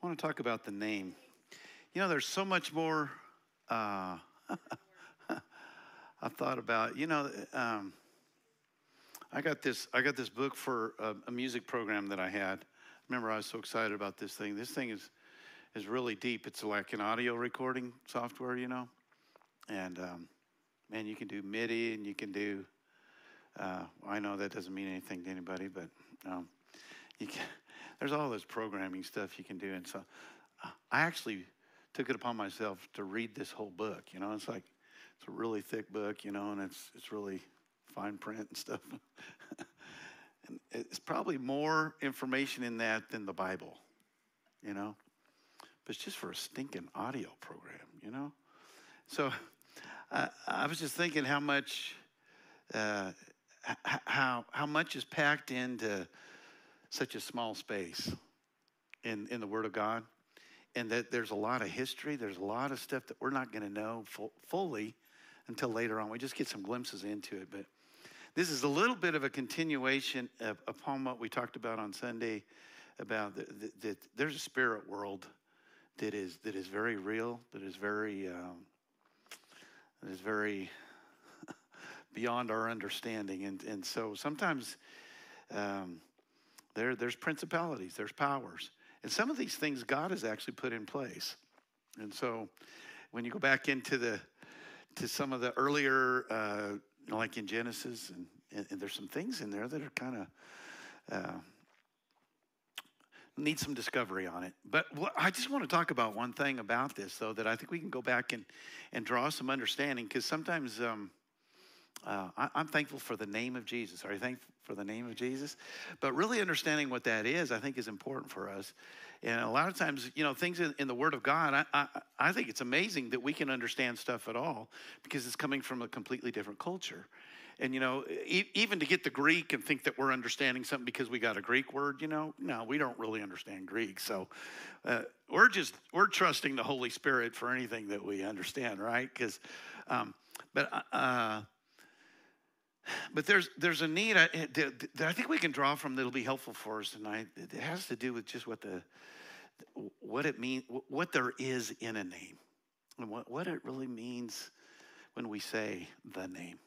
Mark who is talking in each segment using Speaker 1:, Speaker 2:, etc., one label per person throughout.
Speaker 1: I want to talk about the name. You know, there's so much more uh, I thought about. You know, um, I got this. I got this book for a, a, music program that I had. Remember, I was so excited about this thing. This thing is is really deep. It's like an audio recording software, you know, and um, man, you can do MIDI and you can do. Uh, I know that doesn't mean anything to anybody, but um, you can. There's all this programming stuff you can do, and so uh, I actually took it upon myself to read this whole book. You know, it's like it's a really thick book, you know, and it's it's really fine print and stuff. and it's probably more information in that than the Bible, you know. But it's just for a stinking audio program, you know. So uh, I was just thinking how much uh, how how much is packed into such a small space in in the Word of God and that there's a lot of history. There's a lot of stuff that we're not going to know fully until later on. We just get some glimpses into it. But this is a little bit of a continuation of, upon what we talked about on Sunday about that there's a spirit world that is that is very real, that is very um, that is very beyond our understanding, and and so sometimes um, there there's principalities, there's powers, and some of these things God has actually put in place. And so when you go back into the to some of the earlier, uh, like in Genesis, and, and, and, there's some things in there that are kind of uh, need some discovery on it. But what, I just want to talk about one thing about this, though, that I think we can go back and, and draw some understanding because sometimes um, uh, I, am thankful for the name of Jesus. Are you thankful for the name of Jesus? But really understanding what that is, I think, is important for us. And a lot of times, you know, things in, in the Word of God, I, I, I, think it's amazing that we can understand stuff at all because it's coming from a completely different culture. And, you know, e- even to get the Greek and think that we're understanding something because we got a Greek word, you know, no, we don't really understand Greek. So uh, we're just, we're trusting the Holy Spirit for anything that we understand, right? Because, um, but, uh, but there's there's a need I, that I think we can draw from that'll be helpful for us tonight. It has to do with just what the what it means, what there is in a name, and what, what it really means when we say the name.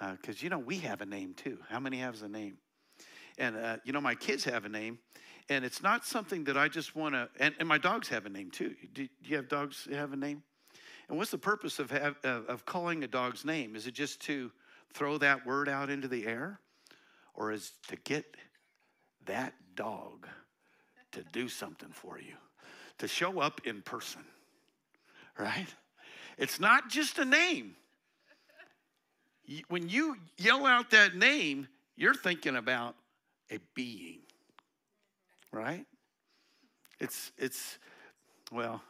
Speaker 1: Because uh, you know we have a name too. How many has a name? And uh, you know my kids have a name, and it's not something that I just want to. And, and, my dogs have a name too. Do, do you have dogs have a name? And what's the purpose of have, of calling a dog's name? Is it just to throw that word out into the air? Or is to get that dog to do something for you, to show up in person, right? It's not just a name. When you yell out that name, you're thinking about a being, right? It's, it's, well,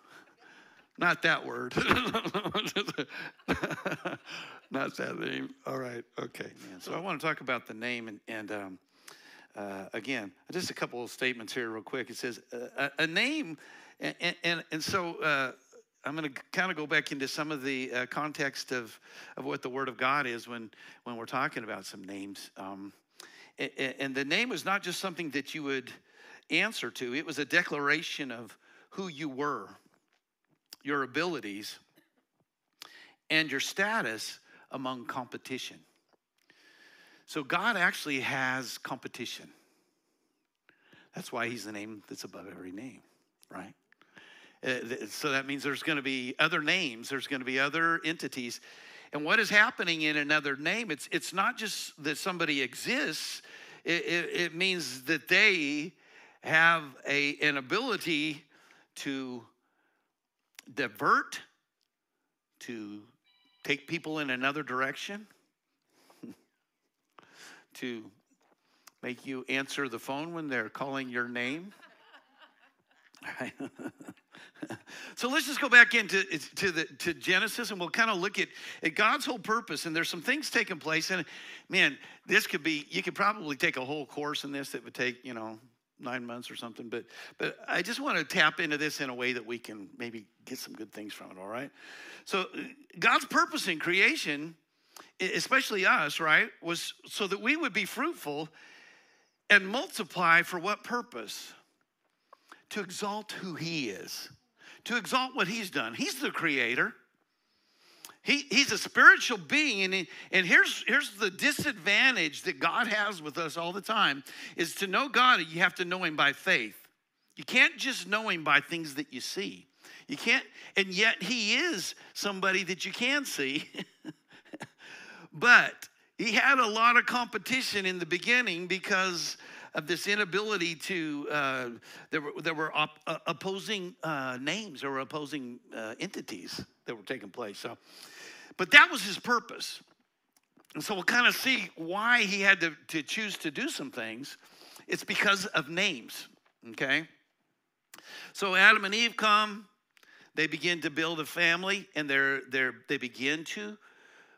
Speaker 1: not that word. Not that name. All right. Okay. So I want to talk about the name and, and um, uh, again, just a couple of statements here, real quick. It says uh, a, name, and, and, and so uh, I'm going to kind of go back into some of the uh, context of, of what the Word of God is when, when we're talking about some names. Um, and, and the name was not just something that you would answer to, it was a declaration of who you were, your abilities, and your status among competition. So God actually has competition. That's why he's the name that's above every name, right? Uh, so that means there's going to be other names, there's going to be other entities. And what is happening in another name, it's, it's not just that somebody exists, it, it, it means that they have a, an ability to divert, to take people in another direction, to make you answer the phone when they're calling your name. so let's just go back into to the to Genesis and we'll kind of look at, at God's whole purpose. And there's some things taking place. And man, this could be you could probably take a whole course in this that would take, you know, nine months or something. But but I just want to tap into this in a way that we can maybe get some good things from it. All right. So God's purpose in creation, especially us, right, was so that we would be fruitful and multiply for what purpose? to exalt who he is, to exalt what he's done. He's the creator. He, he's a spiritual being, and, he, and here's, here's the disadvantage that God has with us all the time is to know God, you have to know him by faith. You can't just know him by things that you see. You can't, and yet he is somebody that you can see. but he had a lot of competition in the beginning because of this inability to, uh, there were, there were op- uh, opposing uh, names or opposing uh, entities that were taking place. So, but that was his purpose. And so we'll kind of see why he had to, to choose to do some things. It's because of names, okay? So Adam and Eve come, they begin to build a family, and they're, they're, they begin to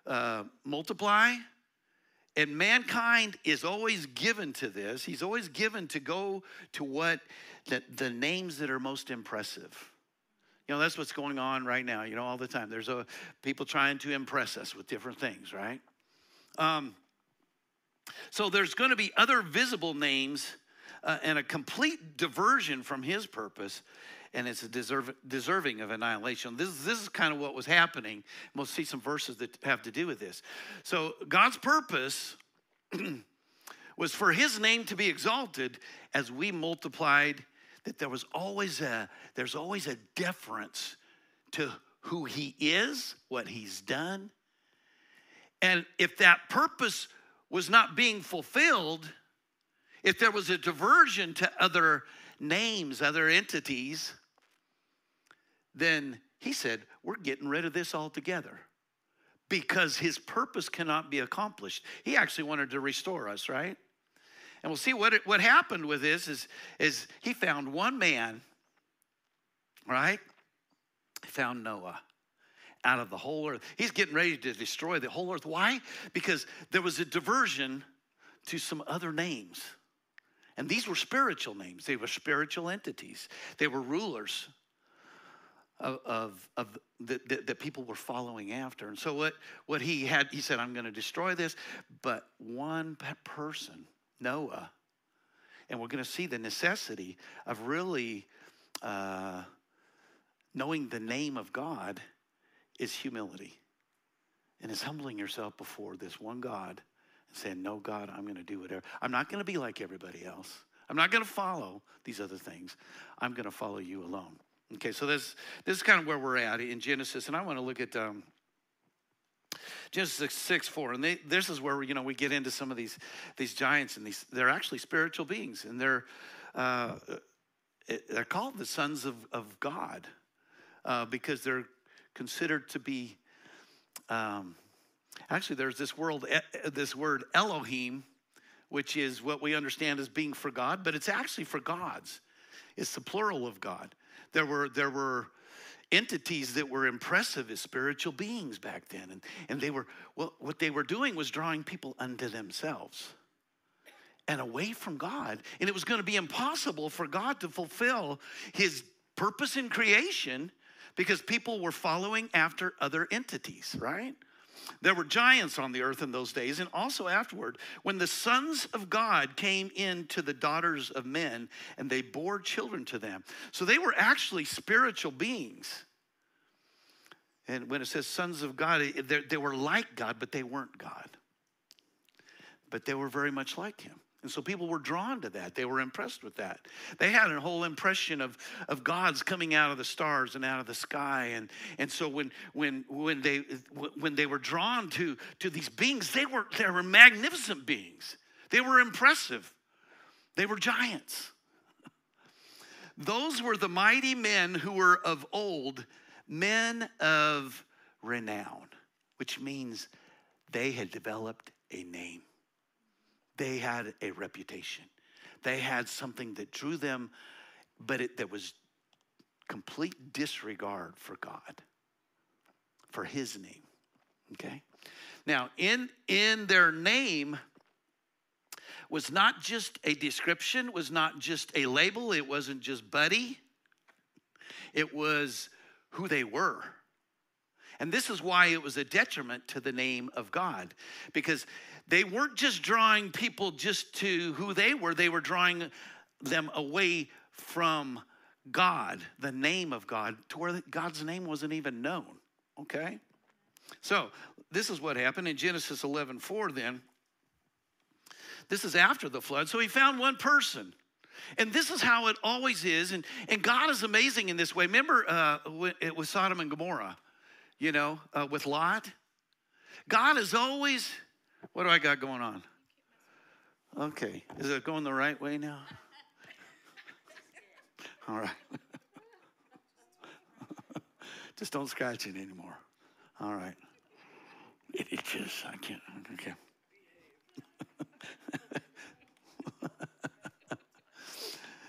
Speaker 1: uh, multiply. And mankind is always given to this. He's always given to go to what the, the names that are most impressive. You know, that's what's going on right now, you know, all the time. There's a, people trying to impress us with different things, right? Um, so there's going to be other visible names uh, and a complete diversion from his purpose, and it's deserve, deserving of annihilation. This, this is kind of what was happening. We'll see some verses that have to do with this. So God's purpose was for his name to be exalted as we multiplied that there was always a there's always a deference to who he is, what he's done. And if that purpose was not being fulfilled, if there was a diversion to other names, other entities, then he said, We're getting rid of this altogether because his purpose cannot be accomplished. He actually wanted to restore us, right? And we'll see what, it, what happened with this is, is he found one man, right? He found Noah out of the whole earth. He's getting ready to destroy the whole earth. Why? Because there was a diversion to some other names. And these were spiritual names, they were spiritual entities, they were rulers. Of, of, of that, that, people were following after. And so, what, what he had, he said, I'm going to destroy this, but one person Noah. And we're going to see the necessity of really uh, knowing the name of God is humility. And is humbling yourself before this one God and saying, No, God, I'm going to do whatever. I'm not going to be like everybody else. I'm not going to follow these other things. I'm going to follow you alone. Okay, so this, this is kind of where we're at in Genesis. And I want to look at um, Genesis 6, 4. And they, this is where, you know, we get into some of these, these giants and these, they're actually spiritual beings. And they're, uh, they're called the sons of, of God uh, because they're considered to be, um, actually there's this, world, this word Elohim, which is what we understand as being for God, but it's actually for gods. It's the plural of God. There were, there were entities that were impressive as spiritual beings back then. And, and they were, well, what they were doing was drawing people unto themselves and away from God. And it was going to be impossible for God to fulfill his purpose in creation because people were following after other entities, right? There were giants on the earth in those days, and also afterward, when the sons of God came into the daughters of men and they bore children to them. So they were actually spiritual beings. And when it says sons of God, they were like God, but they weren't God. But they were very much like Him. And so people were drawn to that. They were impressed with that. They had a whole impression of, of God's coming out of the stars and out of the sky. And, and so when, when, when, they, when they were drawn to, to these beings, they were, they were magnificent beings. They were impressive. They were giants. Those were the mighty men who were of old, men of renown, which means they had developed a name. They had a reputation. They had something that drew them, but it, that was complete disregard for God, for His name. Okay? Now, in, in their name was not just a description, was not just a label, it wasn't just buddy, it was who they were. And this is why it was a detriment to the name of God, because they weren't just drawing people just to who they were, they were drawing them away from God, the name of God, to where God's name wasn't even known. Okay? So this is what happened in Genesis 11 4 then. This is after the flood. So he found one person. And this is how it always is. And, and God is amazing in this way. Remember, uh, it was Sodom and Gomorrah, you know, uh, with Lot? God is always, what do I got going on? Okay. Is it going the right way now? All right. Just don't scratch it anymore. All right. It itches. I can't. Okay.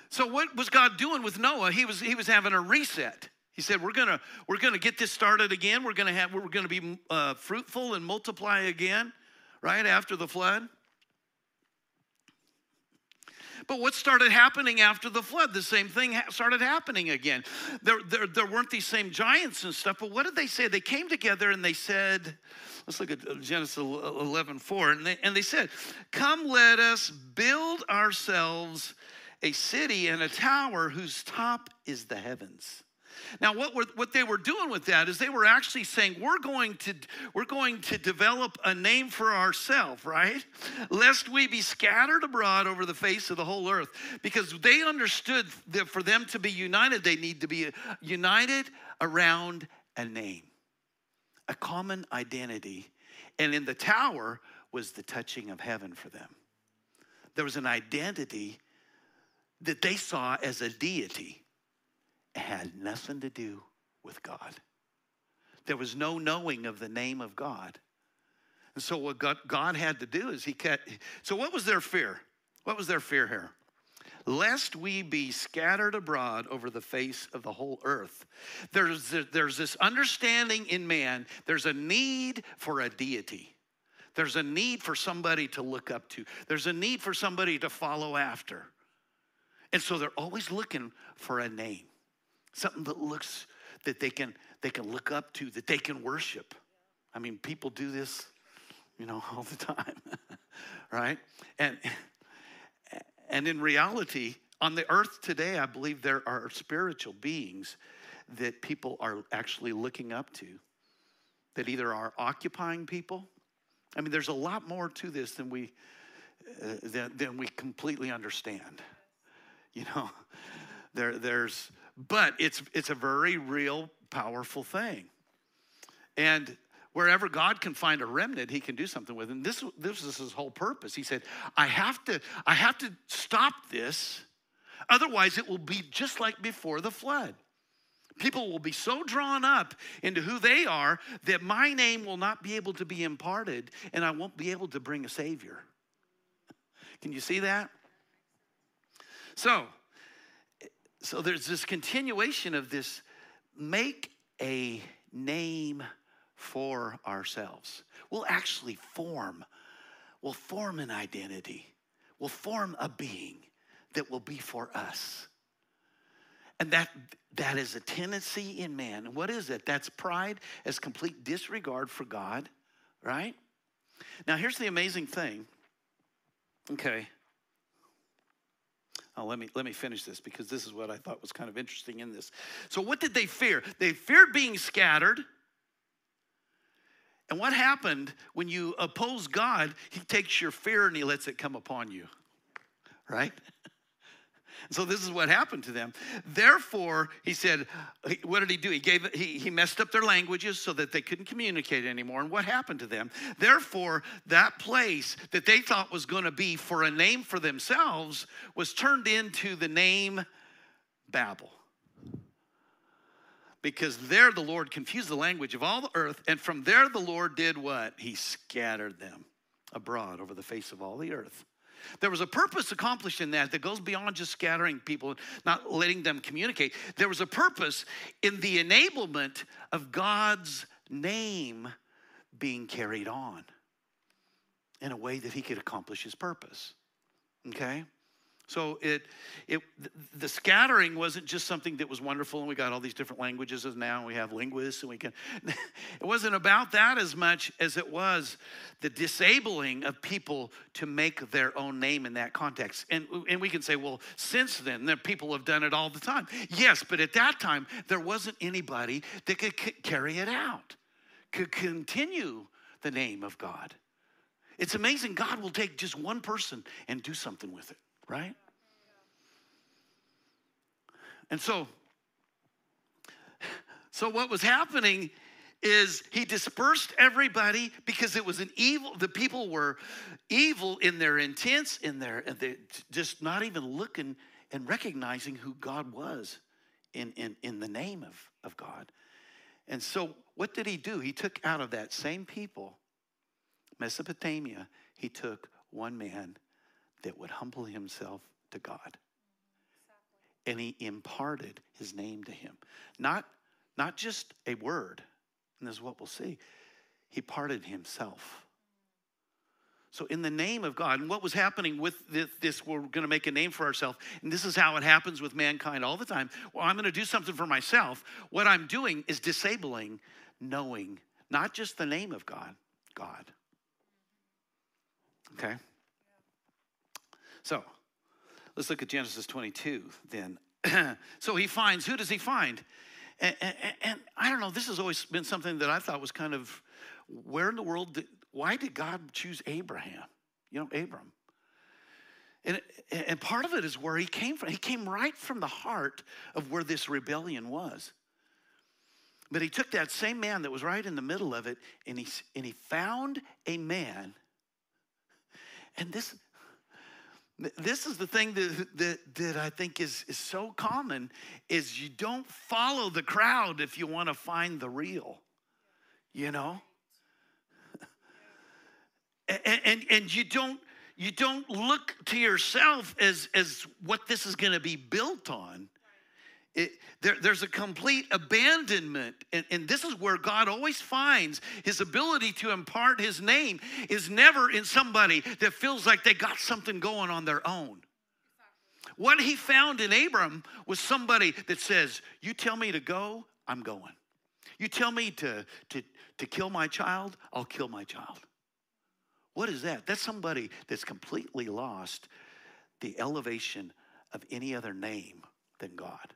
Speaker 1: so what was God doing with Noah? He was he was having a reset. He said, "We're gonna we're gonna get this started again. We're gonna have we're gonna be uh, fruitful and multiply again, right after the flood." But what started happening after the flood? The same thing started happening again. There, there, there weren't these same giants and stuff, but what did they say? They came together and they said, let's look at uh, Genesis 11 4. And they, and they said, Come, let us build ourselves a city and a tower whose top is the heavens now, what, were, what they were doing with that is they were actually saying, we're going to, we're going to develop a name for ourselves, right? Lest we be scattered abroad over the face of the whole earth. Because they understood that for them to be united, they need to be united around a name, a common identity. And in the tower was the touching of heaven for them. There was an identity that they saw as a deity had nothing to do with God. There was no knowing of the name of God. And so what God, had to do is he cut. So what was their fear? What was their fear here? Lest we be scattered abroad over the face of the whole earth. There's, there's this understanding in man, there's a need for a deity. There's a need for somebody to look up to. There's a need for somebody to follow after. And so they're always looking for a name something that looks that they can they can look up to that they can worship. I mean people do this you know all the time right? And and in reality on the earth today i believe there are spiritual beings that people are actually looking up to that either are occupying people. I mean there's a lot more to this than we uh, than, than we completely understand you know? There there's but it's it's a very real powerful thing. And wherever god can find a remnant he can do something with and this this is his whole purpose. He said i have to i have to stop this. Otherwise it will be just like before the flood. People will be so drawn up into who they are that my name will not be able to be imparted and i won't be able to bring a savior. Can you see that? So so there's this continuation of this make a name for ourselves. We'll actually form, we'll form an identity, we'll form a being that will be for us. And that that is a tendency in man. And what is it? That's pride as complete disregard for God, right? Now here's the amazing thing. Okay. Oh, let me let me finish this because this is what I thought was kind of interesting in this. So, what did they fear? They feared being scattered. And what happened when you oppose God? He takes your fear and he lets it come upon you, right? So this is what happened to them. Therefore, he said, what did he do? He gave he, he messed up their languages so that they couldn't communicate anymore. And what happened to them? Therefore, that place that they thought was going to be for a name for themselves was turned into the name Babel. Because there the Lord confused the language of all the earth, and from there the Lord did what? He scattered them abroad over the face of all the earth. There was a purpose accomplished in that that goes beyond just scattering people, and not letting them communicate. There was a purpose in the enablement of God's name being carried on in a way that he could accomplish his purpose. Okay? So it, it, the scattering wasn't just something that was wonderful, and we got all these different languages as now we have linguists, and we can. It wasn't about that as much as it was the disabling of people to make their own name in that context. And and we can say, well, since then, the people have done it all the time. Yes, but at that time, there wasn't anybody that could carry it out, could continue the name of God. It's amazing. God will take just one person and do something with it right? And so, so what was happening is he dispersed everybody because it was an evil the people were evil in their intents in their and they just not even looking and recognizing who god was in, in, in the name of, of god and so what did he do he took out of that same people mesopotamia he took one man that would humble himself to God. And he imparted his name to him. Not, not just a word, and this is what we'll see. He parted himself. So, in the name of God, and what was happening with this, this we're going to make a name for ourselves, and this is how it happens with mankind all the time. Well, I'm going to do something for myself. What I'm doing is disabling knowing not just the name of God, God. Okay? So let's look at Genesis 22 then. so he finds, who does he find? And, and, and, I don't know, this has always been something that I thought was kind of where in the world, did, why did God choose Abraham? You know, Abram. And, and part of it is where he came from. He came right from the heart of where this rebellion was. But he took that same man that was right in the middle of it and he, and he found a man. And this, this is the thing that, that, that I think is, is so common is you don't follow the crowd if you want to find the real, you know? and, and, and you don't you don't look to yourself as, as what this is going to be built on it, there, there's a complete abandonment. And, and this is where God always finds his ability to impart his name is never in somebody that feels like they got something going on their own. What he found in Abram was somebody that says, You tell me to go, I'm going. You tell me to, to, to kill my child, I'll kill my child. What is that? That's somebody that's completely lost the elevation of any other name than God.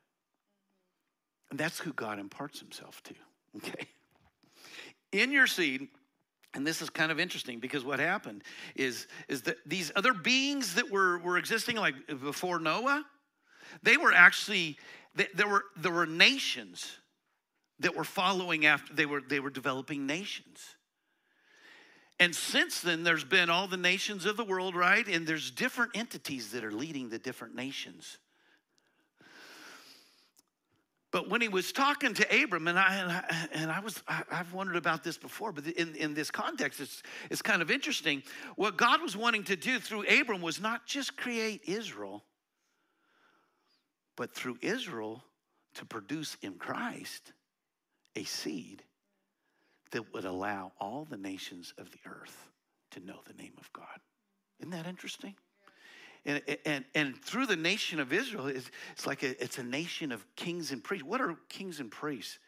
Speaker 1: And that's who God imparts himself to, okay? In your seed, and this is kind of interesting because what happened is, is that these other beings that were, were existing like before Noah, they were actually, there were, there were nations that were following after, they were, they were developing nations. And since then, there's been all the nations of the world, right? And there's different entities that are leading the different nations. But when he was talking to Abram, and I, and I, and I was, I, have wondered about this before, but in, in this context, it's, it's kind of interesting. What God was wanting to do through Abram was not just create Israel, but through Israel to produce in Christ a seed that would allow all the nations of the earth to know the name of God. Isn't that interesting? And, and, and through the nation of Israel, it's, it's like a, it's a nation of kings and priests. What are kings and priests?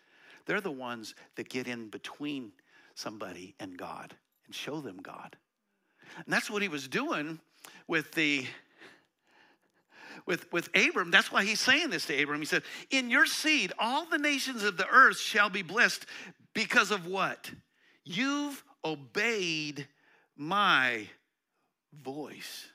Speaker 1: They're the ones that get in between somebody and God and show them God. And that's what he was doing with the with, with Abram. That's why he's saying this to Abram. He said, In your seed, all the nations of the earth shall be blessed because of what? You've obeyed my voice.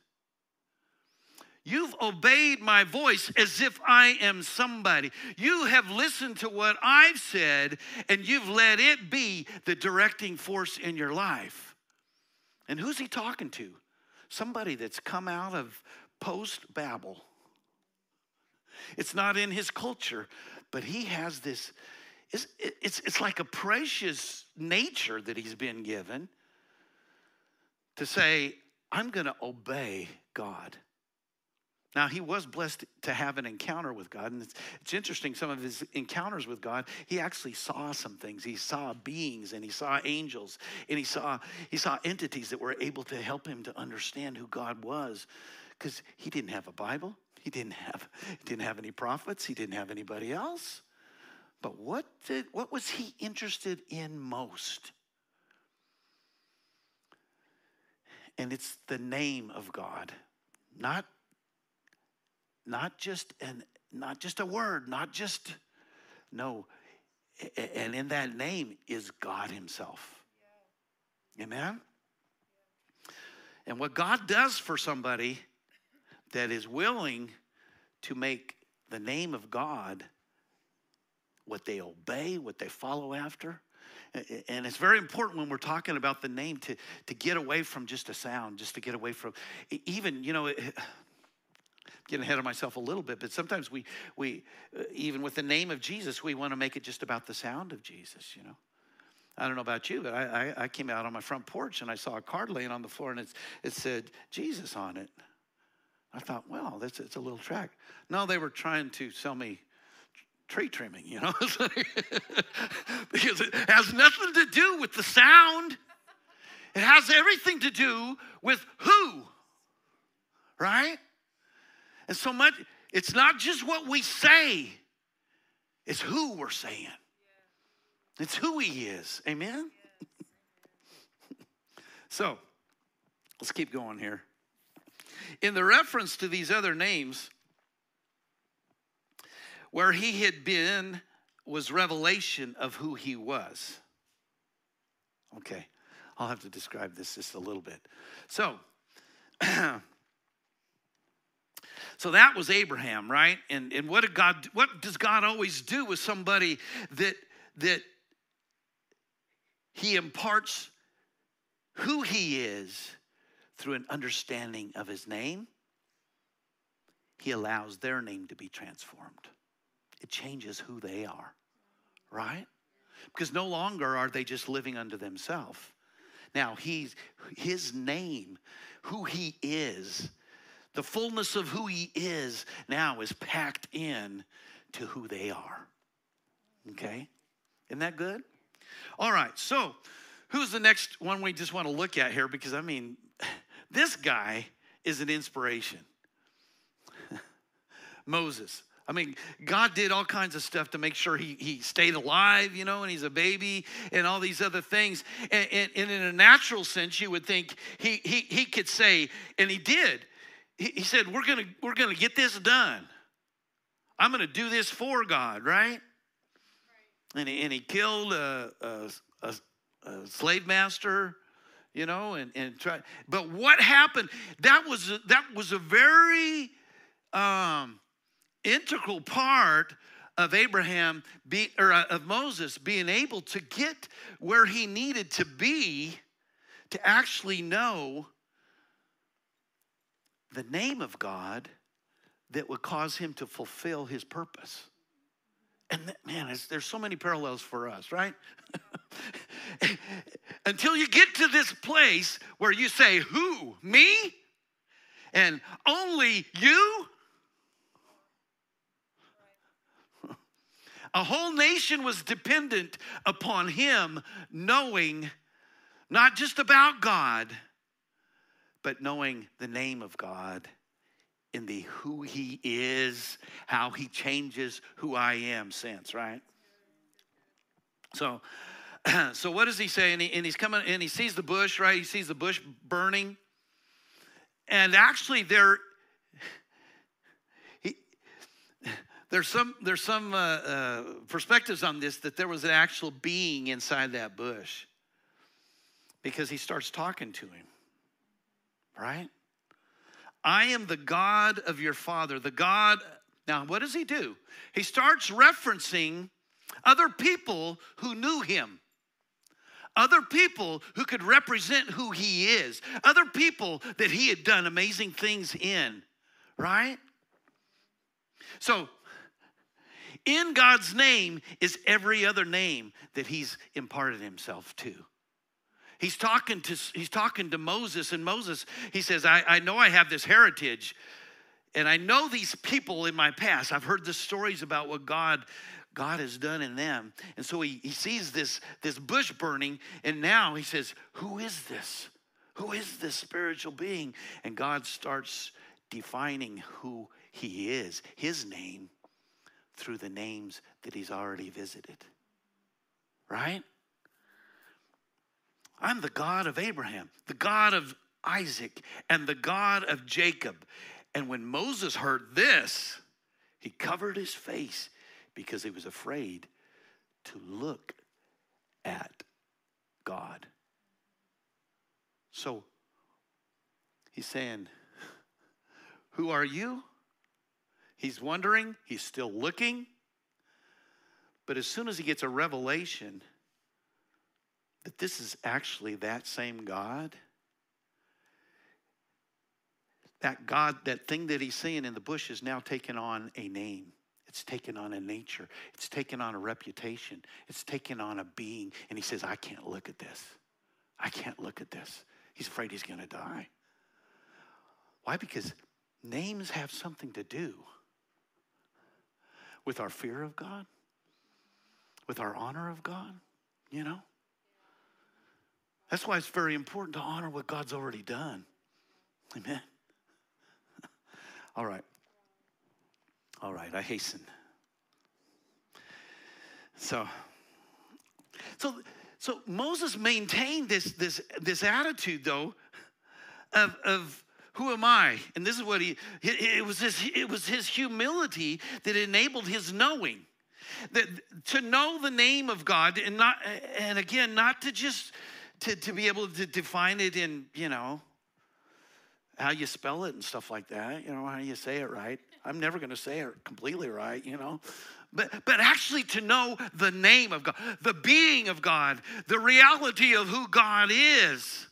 Speaker 1: You've obeyed my voice as if I am somebody. You have listened to what I've said and you've let it be the directing force in your life. And who's he talking to? Somebody that's come out of post Babel. It's not in his culture, but he has this, it's, it's, it's like a precious nature that he's been given to say, I'm going to obey God. Now, he was blessed to have an encounter with God. And it's, it's, interesting, some of his encounters with God, he actually saw some things. He saw beings and he saw angels and he saw, he saw entities that were able to help him to understand who God was. because he didn't have a Bible. He didn't have, didn't have any prophets. He didn't have anybody else. But what, did, what was he interested in most? And it's the name of God, not, not just an, not just a word, not just no. And in that name is God Himself. Amen. And what God does for somebody that is willing to make the name of God what they obey, what they follow after. And it's very important when we're talking about the name to, to get away from just a sound, just to get away from even, you know, getting ahead of myself a little bit, but sometimes we, we uh, even with the name of Jesus, we want to make it just about the sound of Jesus, you know. I don't know about you, but I, I, I, came out on my front porch and I saw a card laying on the floor and it's, it said Jesus on it. I thought, well, that's it's a little track. No, they were trying to sell me tree trimming, you know, because it has nothing to do with the sound. It has everything to do with who, right? And so much, it's not just what we say, it's who we're saying. It's who he is. Amen? so, let's keep going here. In the reference to these other names, where he had been was revelation of who he was. Okay, I'll have to describe this just a little bit. So, so that was Abraham, right? And and what did God what does God always do with somebody that that he imparts who he is through an understanding of his name? He allows their name to be transformed it changes who they are, right? Because no longer are they just living unto themselves. Now, he's, his name, who he is, the fullness of who he is now is packed in to who they are. Okay? Isn't that good? All right, so who's the next one we just want to look at here? Because, I mean, this guy is an inspiration. Moses. I mean, God did all kinds of stuff to make sure he, he stayed alive, you know, and he's a baby and all these other things. And, and, and in a natural sense, you would think he, he, he could say, and he did. He, said, We're to we're gonna get this done. I'm to do this for God, right? right. And, he, and he killed a, a, a, a slave master you know, and, and try. But what happened? That was that was a very um, integral part of Abraham be, or uh, of Moses being able to get where he needed to be to actually know the name of God that would cause him to fulfill his purpose. And man, there's so many parallels for us, right? Until you get to this place where you say, Who? Me? And only you? A whole nation was dependent upon him knowing not just about God, but knowing the name of God in the who he is, how he changes who I am sense, right? So, so what does he say? And, he, and he's coming and he sees the bush, right? He sees the bush burning. And actually, there there's some there's some uh, uh, perspectives on this that there was an actual being inside that bush because he starts talking to him right? I am the god of your father the god now what does he do? He starts referencing other people who knew him. Other people who could represent who he is. Other people that he had done amazing things in right? So in God's name is every other name that he's imparted himself to. He's talking to, he's talking to Moses, and Moses, he says, I, I know I have this heritage, and I know these people in my past. I've heard the stories about what God God has done in them. And so he, he sees this, this bush burning, and now he says, Who is this? Who is this spiritual being? And God starts defining who he is, his name, through the names that he's already visited. Right? I'm the God of Abraham, the God of Isaac, and the God of Jacob. And when Moses heard this, he covered his face because he was afraid to look at God. So he's saying, Who are you? He's wondering, he's still looking. But as soon as he gets a revelation that this is actually that same God, that God, that thing that he's seeing in the bush is now taken on a name. It's taken on a nature. It's taken on a reputation. It's taken on a being. And he says, I can't look at this. I can't look at this. He's afraid he's going to die. Why? Because names have something to do with our fear of God, with our honor of God, you know? That's why it's very important to honor what God's already done. Amen. All right. All right, I hasten. So, so, so Moses maintained this, this, this attitude, though, of, of who am I? And this is what he, it, was his, it was his humility that enabled his knowing. That to know the name of God and not, and again, not to just to, to be able to define it in, you know, how you spell it and stuff like that, you know, how you say it right. I'm never going to say it completely right, you know. But, but actually to know the name of God, the being of God, the reality of who God is.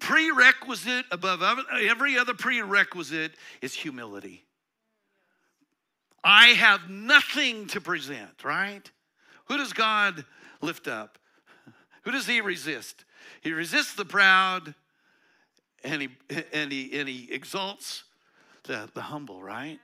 Speaker 1: Prerequisite above every other prerequisite is humility. I have nothing to present, right? Who does God lift up? Who does he resist? He resists the proud and he, and he, and he exalts the, the humble, right?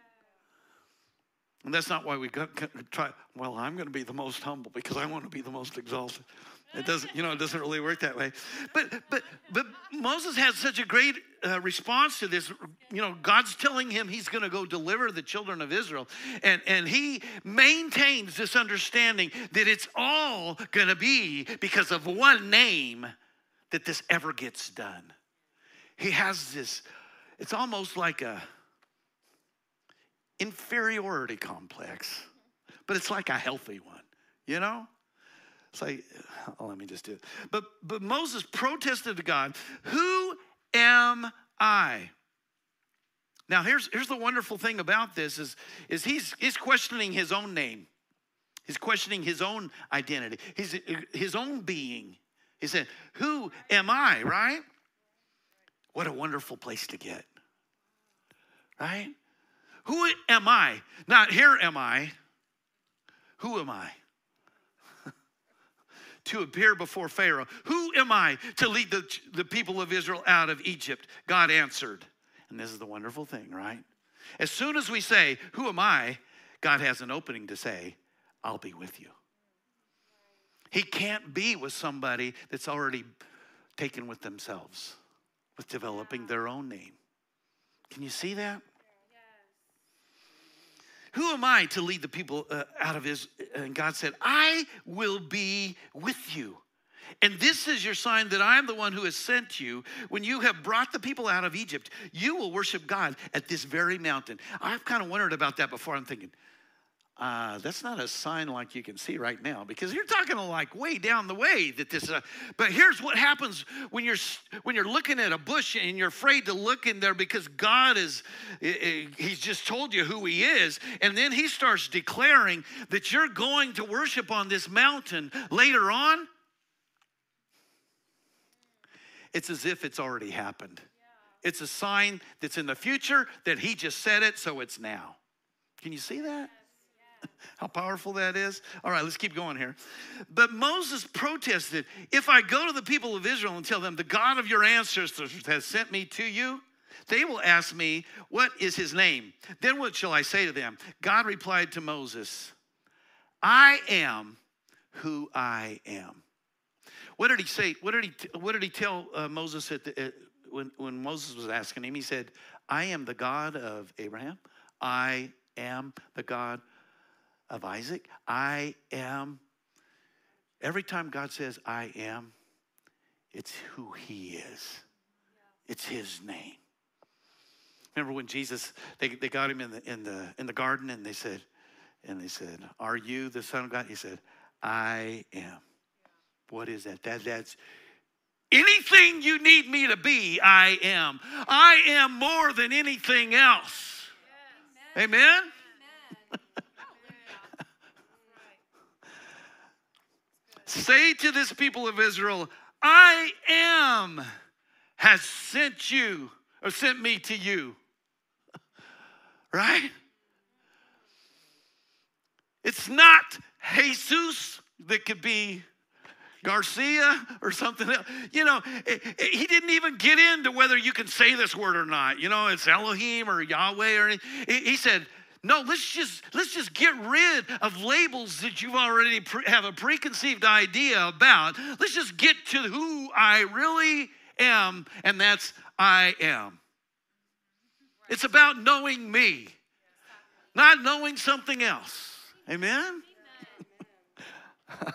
Speaker 1: And that's not why we got, try, well, I'm going to be the most humble because I want to be the most exalted. It doesn't, you know, it doesn't really work that way. But, but, but Moses had such a great uh, response to this. You know, God's telling him he's going to go deliver the children of Israel. And, and he maintains this understanding that it's all going to be because of one name that this ever gets done. He has this, it's almost like a inferiority complex, but it's like a healthy one, you know? It's like, oh, let me just do it. But, but Moses protested to God, Who am I? Now, here's, here's the wonderful thing about this is, is he's, he's questioning his own name. He's questioning his own identity, his, his own being. He said, Who am I, right? What a wonderful place to get, right? Who am I? Not here am I. Who am I? To appear before Pharaoh. Who am I to lead the, the people of Israel out of Egypt? God answered. And this is the wonderful thing, right? As soon as we say, Who am I? God has an opening to say, I'll be with you. He can't be with somebody that's already taken with themselves, with developing their own name. Can you see that? Who am I to lead the people uh, out of his? And God said, I will be with you. And this is your sign that I am the one who has sent you. When you have brought the people out of Egypt, you will worship God at this very mountain. I've kind of wondered about that before. I'm thinking, uh, that's not a sign like you can see right now because you're talking like way down the way that this. Uh, but here's what happens when you're when you're looking at a bush and you're afraid to look in there because God is He's just told you who He is, and then He starts declaring that you're going to worship on this mountain later on. It's as if it's already happened. It's a sign that's in the future that He just said it, so it's now. Can you see that? How powerful that is. All right, let's keep going here. But Moses protested if I go to the people of Israel and tell them, the God of your ancestors has sent me to you, they will ask me, What is his name? Then what shall I say to them? God replied to Moses, I am who I am. What did he say? What did he, what did he tell uh, Moses at the, when, when Moses was asking him, he said, I am the God of Abraham. I am the God of Isaac. I am. Every time God says, I am, it's who he is, it's his name. Remember when Jesus, they, they got him in the, in, the, in the garden and they said, and they said, Are you the Son of God? He said, I am. What is that? that that's anything you need me to be, I am. I am more than anything else. Amen? Amen? Say to this people of Israel, I am has sent you or sent me to you. Right? It's not Jesus that could be Garcia or something else. You know, it, it, he didn't even get into whether you can say this word or not. You know, it's Elohim or Yahweh or anything. He said, no, let's just let's just get rid of labels that you've already pre- have a preconceived idea about. Let's just get to who I really am, and that's I am. It's about knowing me, not knowing something else. Amen?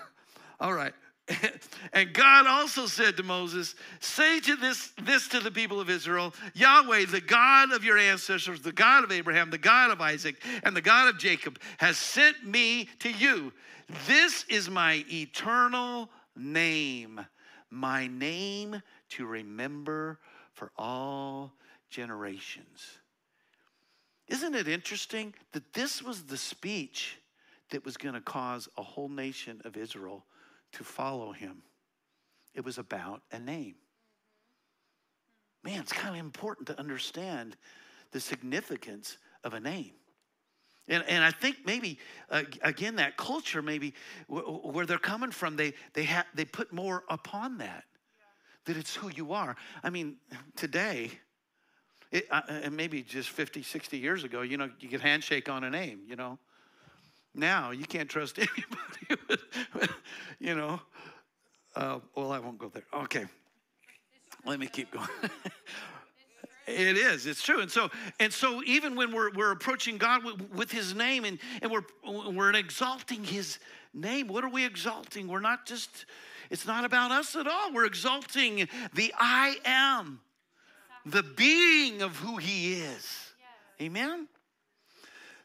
Speaker 1: All right. and God also said to Moses, Say to this, this to the people of Israel Yahweh, the God of your ancestors, the God of Abraham, the God of Isaac, and the God of Jacob, has sent me to you. This is my eternal name, my name to remember for all generations. Isn't it interesting that this was the speech that was going to cause a whole nation of Israel to follow him? It was about a name. Man, it's kind of important to understand the significance of a name. And, and I think maybe, uh, again, that culture, maybe where they're coming from, they, they, ha- they put more upon that, yeah. that it's who you are. I mean, today, it, uh, and maybe just 50, 60 years ago, you know, you could handshake on a name, you know. Now you can't trust anybody, you know. Uh, well, I won't go there. Okay, let me keep going. It is. It's true. And so, and so, even when we're, we're approaching God with, with, His name and, and we're we're exalting His name, what are we exalting? We're not just. It's not about us at all. We're exalting the I am the being of who he is. Amen?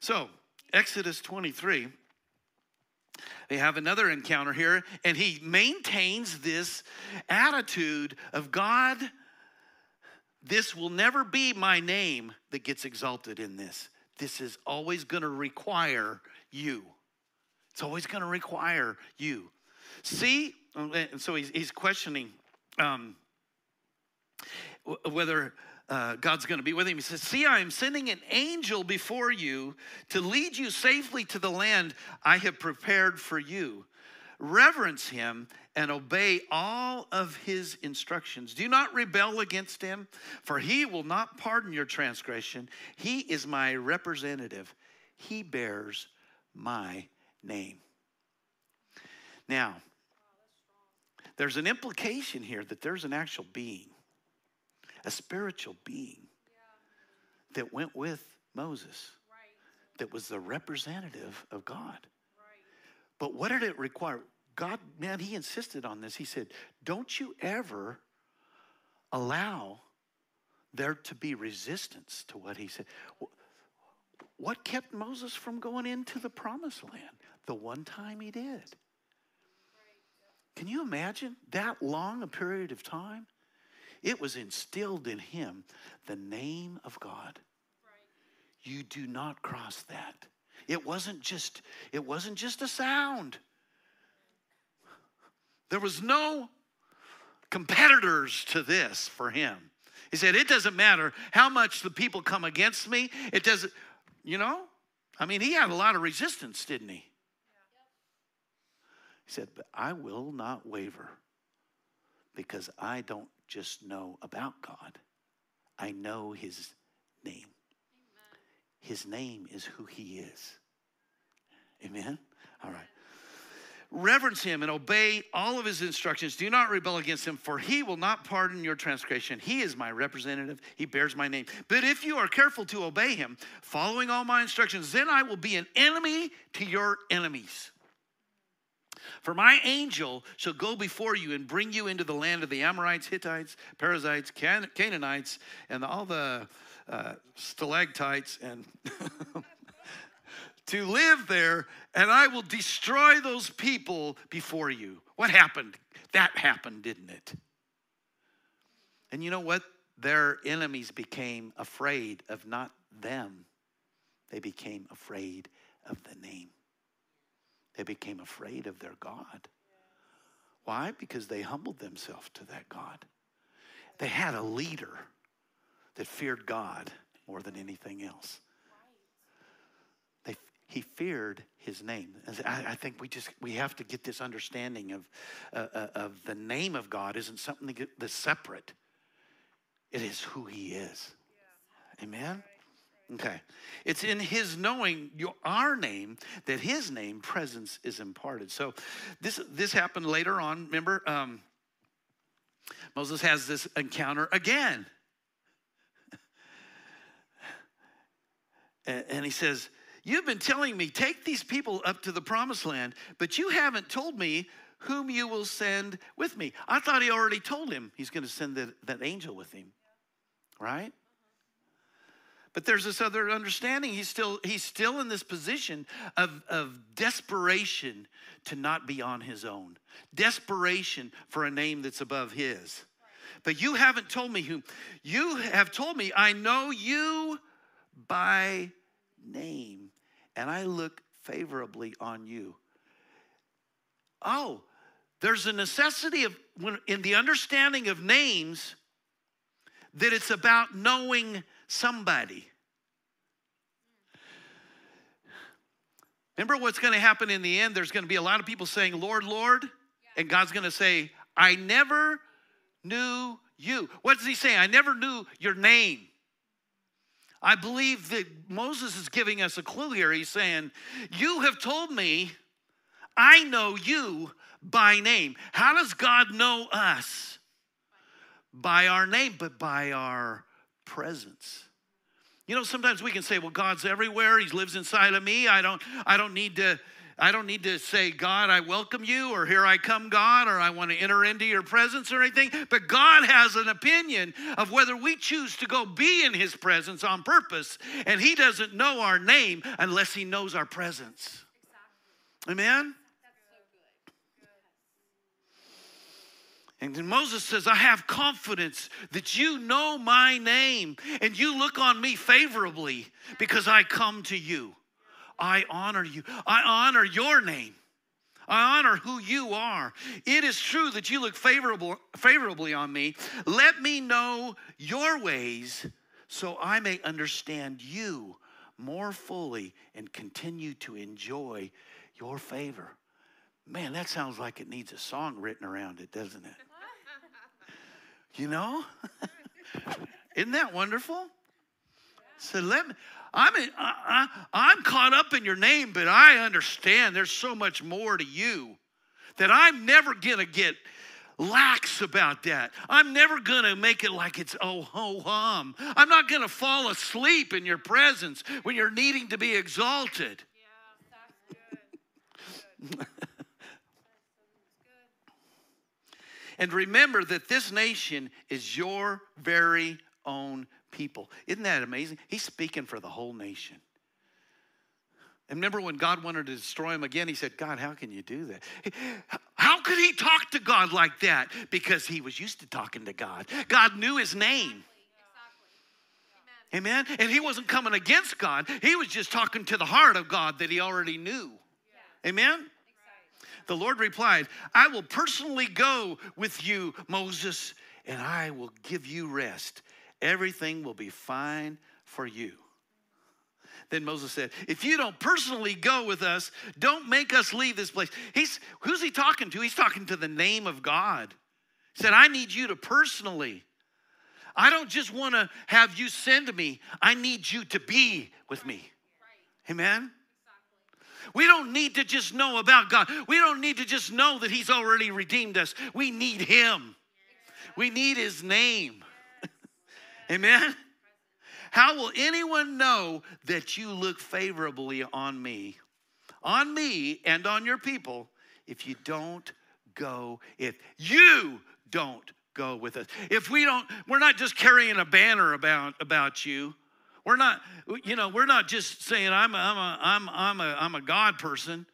Speaker 1: So, Exodus 23, they have another encounter here, and he maintains this attitude of God, this will never be my name that gets exalted in this. This is always going to require you. It's always going to require you. See, and so he's, he's questioning um, whether uh, God's going to be with him. He says, See, I am sending an angel before you to lead you safely to the land I have prepared for you. Reverence him and obey all of his instructions. Do not rebel against him, for he will not pardon your transgression. He is my representative, he bears my name. Now, there's an implication here that there's an actual being a spiritual being that went with Moses, that was the representative of God. But what did it require? God, man, he insisted on this. He said, Don't you ever allow there to be resistance to what he said. What kept Moses from going into the promised land? The one time he did. Can you imagine that long a period of time? It was instilled in him the name of God. You do not cross that. It wasn't just it wasn't just a sound. There was no competitors to this for him. He said, It doesn't matter how much the people come against me. It doesn't, you know? I mean, he had a lot of resistance, didn't he? He said, But I will not waver because I don't just know about God, I know His name. Amen. His name is who He is. Amen? All right. reverence him and obey all of his instructions. Do not rebel against him, for he will not pardon your transgression. He is my representative, he bears my name. But if you are careful to obey him, following all my instructions, then I will be an enemy to your enemies. For my angel shall go before you and bring you into the land of the Amorites, Hittites, Perizzites, Can- Canaanites, and all the uh, stalactites and to live there, and I will destroy those people before you. What happened? That happened, didn't it? And you know what? Their enemies became afraid of not them, they became afraid of the name. They became afraid of their God. Why? Because they humbled themselves to that God. They had a leader that feared God more than anything else. They, he feared his name. I, I, think we just we have to get this understanding of uh, uh, of the name of God isn't something that's separate. It is who He is. Amen. Okay. It's in his knowing your, our name that his name presence is imparted. So this this happened later on. Remember, um, Moses has this encounter again. and, and he says, You've been telling me, take these people up to the promised land, but you haven't told me whom you will send with me. I thought he already told him he's going to send that, that angel with him, right? But there's this other understanding. He's still, he's still in this position of, of desperation to not be on his own, desperation for a name that's above his. But you haven't told me whom. You have told me, I know you by name, and I look favorably on you. Oh, there's a necessity of when in the understanding of names that it's about knowing somebody. Remember what's going to happen in the end? There's going to be a lot of people saying, Lord, Lord. And God's going to say, I never knew you. What does he say? I never knew your name. I believe that Moses is giving us a clue here. He's saying, You have told me I know you by name. How does God know us? By our name, but by our presence. You know, sometimes we can say, well, God's everywhere. He lives inside of me. I don't, I don't need to. I don't need to say, God, I welcome you, or here I come, God, or I want to enter into your presence or anything. But God has an opinion of whether we choose to go be in his presence on purpose. And he doesn't know our name unless he knows our presence. Exactly. Amen? And then Moses says, I have confidence that you know my name and you look on me favorably because I come to you. I honor you. I honor your name. I honor who you are. It is true that you look favorable, favorably on me. Let me know your ways so I may understand you more fully and continue to enjoy your favor. Man, that sounds like it needs a song written around it, doesn't it? You know? Isn't that wonderful? So let me, I'm, I, I'm caught up in your name, but I understand there's so much more to you that I'm never going to get lax about that. I'm never going to make it like it's oh ho hum. I'm not going to fall asleep in your presence when you're needing to be exalted. Yeah, that's good. good. And remember that this nation is your very own people. Isn't that amazing? He's speaking for the whole nation. And remember when God wanted to destroy him again, he said, God, how can you do that? How could he talk to God like that? Because he was used to talking to God. God knew his name. Amen. And he wasn't coming against God, he was just talking to the heart of God that he already knew. Amen. The Lord replied, I will personally go with you, Moses, and I will give you rest. Everything will be fine for you. Then Moses said, If you don't personally go with us, don't make us leave this place. He's who's he talking to? He's talking to the name of God. He said, I need you to personally. I don't just want to have you send me. I need you to be with me. Amen. We don't need to just know about God. We don't need to just know that He's already redeemed us. We need Him. We need His name. Amen? How will anyone know that you look favorably on me, on me and on your people, if you don't go, if you don't go with us? If we don't, we're not just carrying a banner about, about you. We're not, you know, we're not just saying I'm a, I'm a, I'm, I'm a, I'm a God person.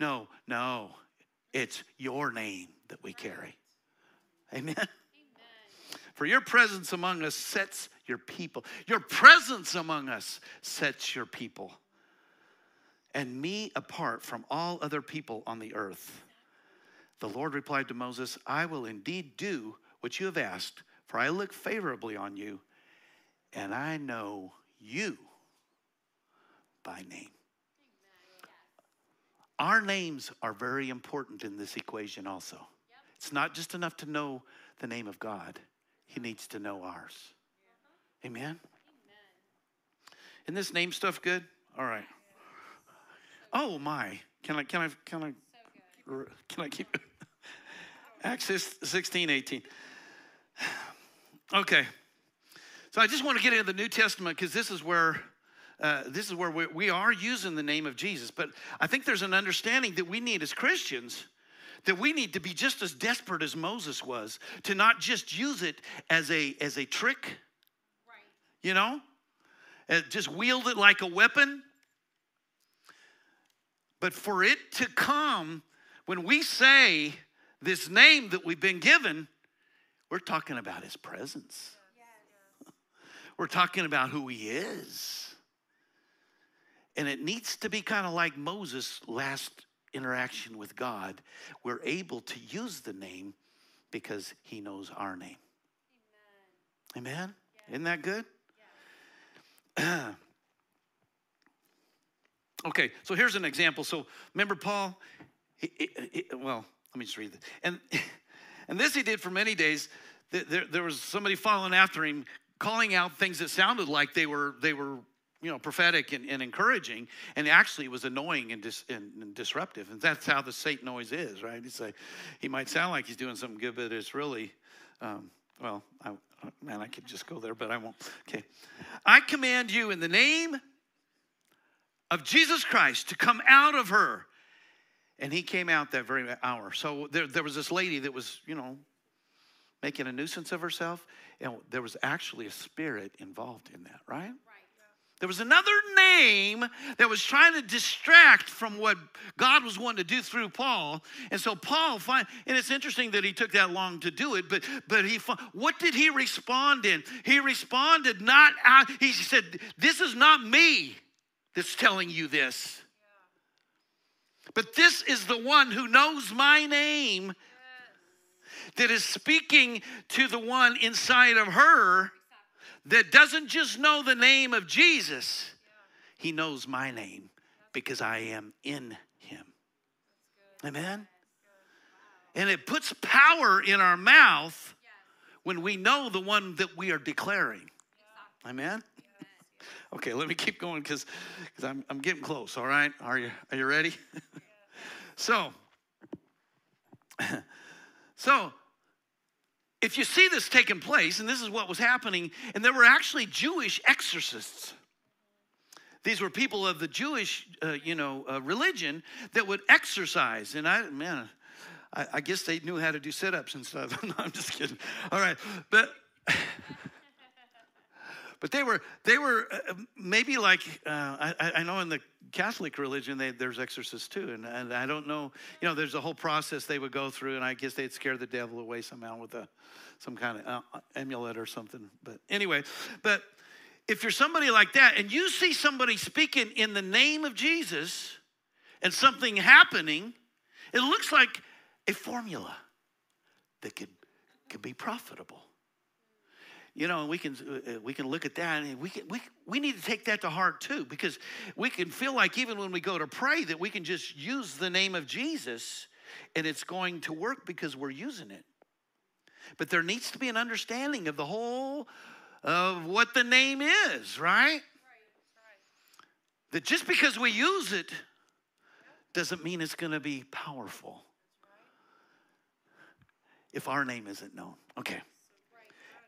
Speaker 1: No, no. It's your name that we carry. Amen. Amen. For your presence among us sets your people. Your presence among us sets your people and me apart from all other people on the earth. The Lord replied to Moses, I will indeed do what you have asked, for I look favorably on you, and I know you by name. Our names are very important in this equation, also. Yep. It's not just enough to know the name of God, He needs to know ours. Amen? Amen? Isn't this name stuff good? All right. Oh my. Can I can I can I so can I keep Acts 16, 18. Okay. So I just want to get into the New Testament because this is where uh, this is where we, we are using the name of Jesus. But I think there's an understanding that we need as Christians that we need to be just as desperate as Moses was to not just use it as a as a trick, right. you know, uh, just wield it like a weapon. But for it to come when we say this name that we've been given, we're talking about his presence. We're talking about who he is. And it needs to be kind of like Moses' last interaction with God. We're able to use the name because he knows our name. Amen? Amen? Yeah. Isn't that good? Yeah. okay, so here's an example. So remember Paul? He, he, he, well, let me just read this. And, and this he did for many days. There, there was somebody following after him calling out things that sounded like they were they were you know prophetic and, and encouraging and actually was annoying and, dis, and, and, disruptive. And that's how the satan noise is right? He's like he might sound like he's doing something good but it's really um, well I, man i could just go there but i won't. Okay. I command you in the name of jesus christ to come out of her. And he came out that very hour. So there, there was this lady that was you know making a nuisance of herself. And there was actually a spirit involved in that, right? There was another name that was trying to distract from what God was wanting to do through Paul. And so Paul, find, and it's interesting that he took that long to do it, but but he what did he respond in? He responded not out, he said, This is not me that's telling you this. But this is the one who knows my name that is speaking to the one inside of her that doesn't just know the name of Jesus, he knows my name because I am in him. Amen? And it puts power in our mouth when we know the one that we are declaring. Amen? Okay, let me keep going because I'm, I'm getting close, all right? Are you, are you ready? so, so if you see this taking place, and this is what was happening, and there were actually Jewish exorcists. These were people of the Jewish, uh, you know, uh, religion that would exorcise. And I, man, I, I guess they knew how to do sit-ups and stuff. no, I'm just kidding. All right, but but they were they were uh, maybe like uh, I, I know in the Catholic religion, they, there's exorcists too. And, and I don't know, you know, there's a whole process they would go through, and I guess they'd scare the devil away somehow with a, some kind of uh, amulet or something. But anyway, but if you're somebody like that and you see somebody speaking in the name of Jesus and something happening, it looks like a formula that could, could be profitable you know, we can uh, uh, we can look at that and we can, we we need to take that to heart too because we can feel like even when we go to pray that we can just use the name of Jesus and it's going to work because we're using it. But there needs to be an understanding of the whole of what the name is, right? right, right. That just because we use it doesn't mean it's going to be powerful if our name isn't known. Okay.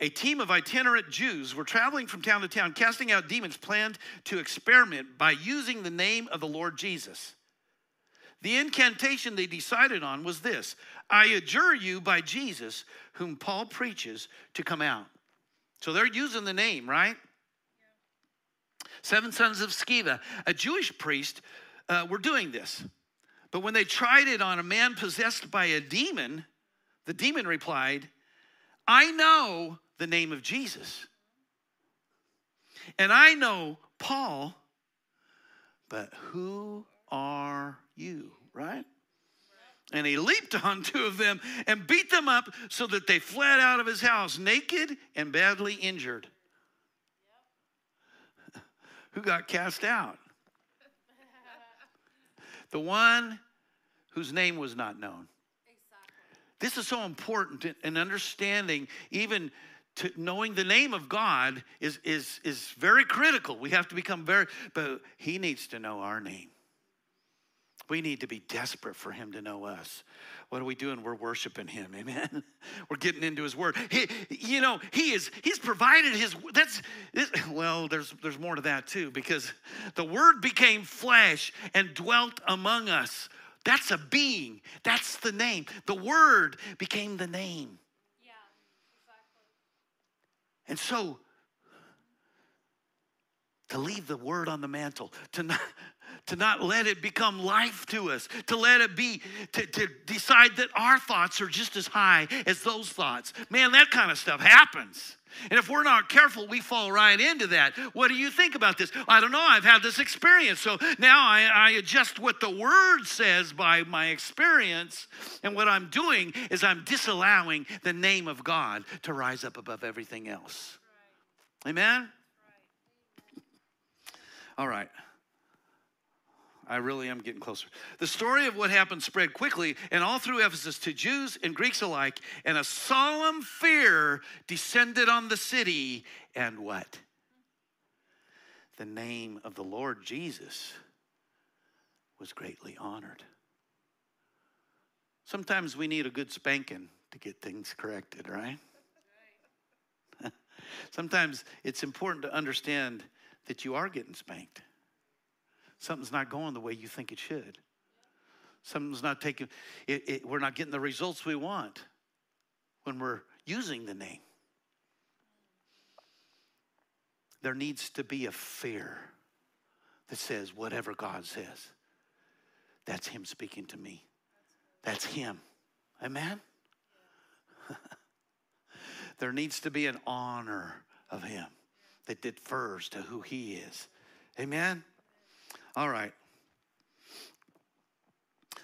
Speaker 1: A team of itinerant Jews were traveling from town to town, casting out demons, planned to experiment by using the name of the Lord Jesus. The incantation they decided on was this I adjure you by Jesus, whom Paul preaches, to come out. So they're using the name, right? Seven sons of Sceva, a Jewish priest, uh, were doing this. But when they tried it on a man possessed by a demon, the demon replied, I know the name of Jesus. And I know Paul, but who are you, right? And he leaped on two of them and beat them up so that they fled out of his house naked and badly injured. Who got cast out? The one whose name was not known. This is so important in understanding, even to knowing the name of God is, is, is very critical. We have to become very, but He needs to know our name. We need to be desperate for Him to know us. What are we doing? We're worshiping Him. Amen. We're getting into His Word. He, you know, He is. He's provided His. That's well. There's there's more to that too because the Word became flesh and dwelt among us. That's a being. That's the name. The Word became the name. And so, to leave the Word on the mantle, to not, to not let it become life to us, to let it be, to, to decide that our thoughts are just as high as those thoughts. Man, that kind of stuff happens. And if we're not careful, we fall right into that. What do you think about this? I don't know. I've had this experience. So now I, I, adjust what the word says by my experience. And what I'm doing is I'm disallowing the name of God to rise up above everything else. Amen? All right. I really am getting closer. The story of what happened spread quickly and all through Ephesus to Jews and Greeks alike, and a solemn fear descended on the city. And what? The name of the Lord Jesus was greatly honored. Sometimes we need a good spanking to get things corrected, right? Sometimes it's important to understand that you are getting spanked something's not going the way you think it should. Something's not taking, it, it, we're not getting the results we want when we're using the name. There needs to be a fear that says, whatever God says, that's Him speaking to me. That's Him. Amen? there needs to be an honor of Him that defers to who He is. Amen? All right.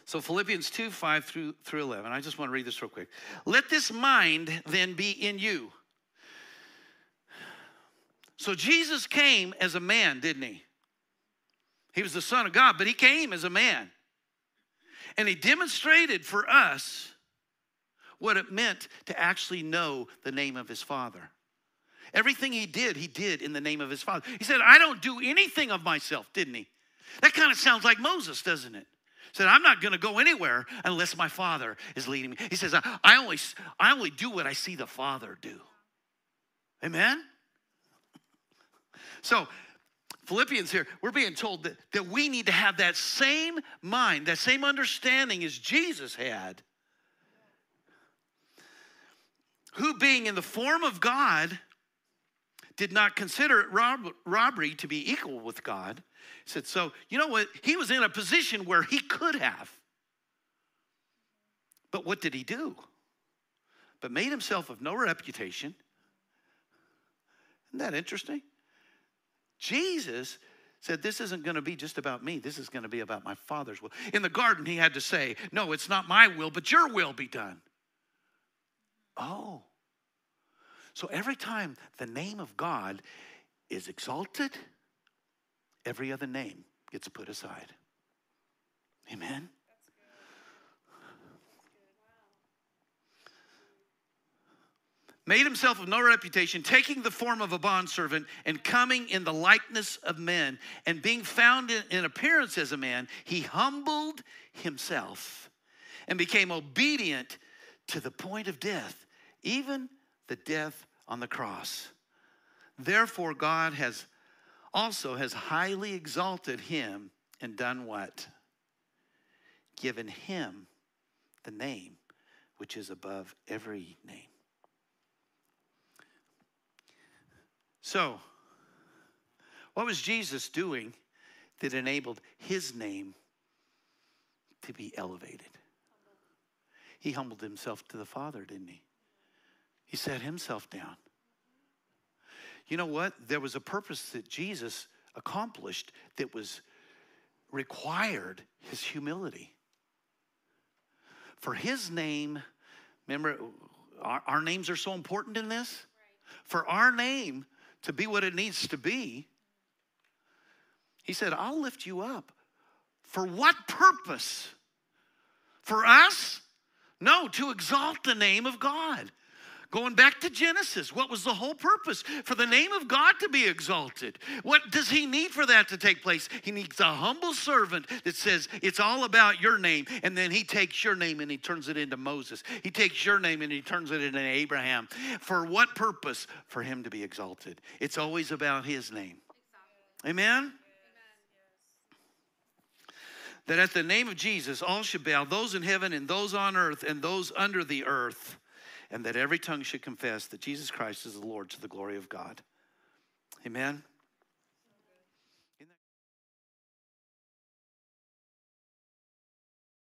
Speaker 1: So Philippians 2, 5 through, through 11. I just want to read this real quick. Let this mind then be in you. So Jesus came as a man, didn't he? He was the Son of God, but he came as a man. And he demonstrated for us what it meant to actually know the name of his Father. Everything he did, he did in the name of his Father. He said, I don't do anything of myself, didn't he? That kind of sounds like Moses, doesn't it? Said, I'm not going to go anywhere unless my father is leading me. He says, I only, I only do what I see the father do. Amen? So, Philippians here, we're being told that, that we need to have that same mind, that same understanding as Jesus had, who being in the form of God, did not consider it rob- robbery to be equal with God said, So, you know what? He was in a position where he could have. But what did he do? But made himself of no reputation. Isn't that interesting? Jesus said, This isn't going to be just about me. This is going to be about my Father's will. In the garden, he had to say, No, it's not my will, but your will be done. Oh. So every time the name of God is exalted, Every other name gets put aside. Amen? made himself of no reputation, taking the form of a bondservant and coming in the likeness of men, and being found in, in, appearance as a man, he humbled himself and became obedient to the point of death, even the death on the cross. Therefore, God has also has highly exalted him and done what? Given him the name which is above every name. So, what was Jesus doing that enabled his name to be elevated? He humbled himself to the Father, didn't he? He set himself down. You know what? There was a purpose that Jesus accomplished that was required his humility. For his name, remember, our, our names are so important in this. For our name to be what it needs to be, he said, I'll lift you up. For what purpose? For us? No, to exalt the name of God. Going back to Genesis, what was the whole purpose? For the name of God to be exalted. What does he need for that to take place? He needs a humble servant that says, It's all about your name. And then he takes your name and he turns it into Moses. He takes your name and he turns it into Abraham. For what purpose? For him to be exalted. It's always about his name. Amen? That at the name of Jesus, all shall bow, those in heaven and those on earth and those under the earth and that every tongue should confess that Jesus Christ is the Lord to the glory of God. Amen.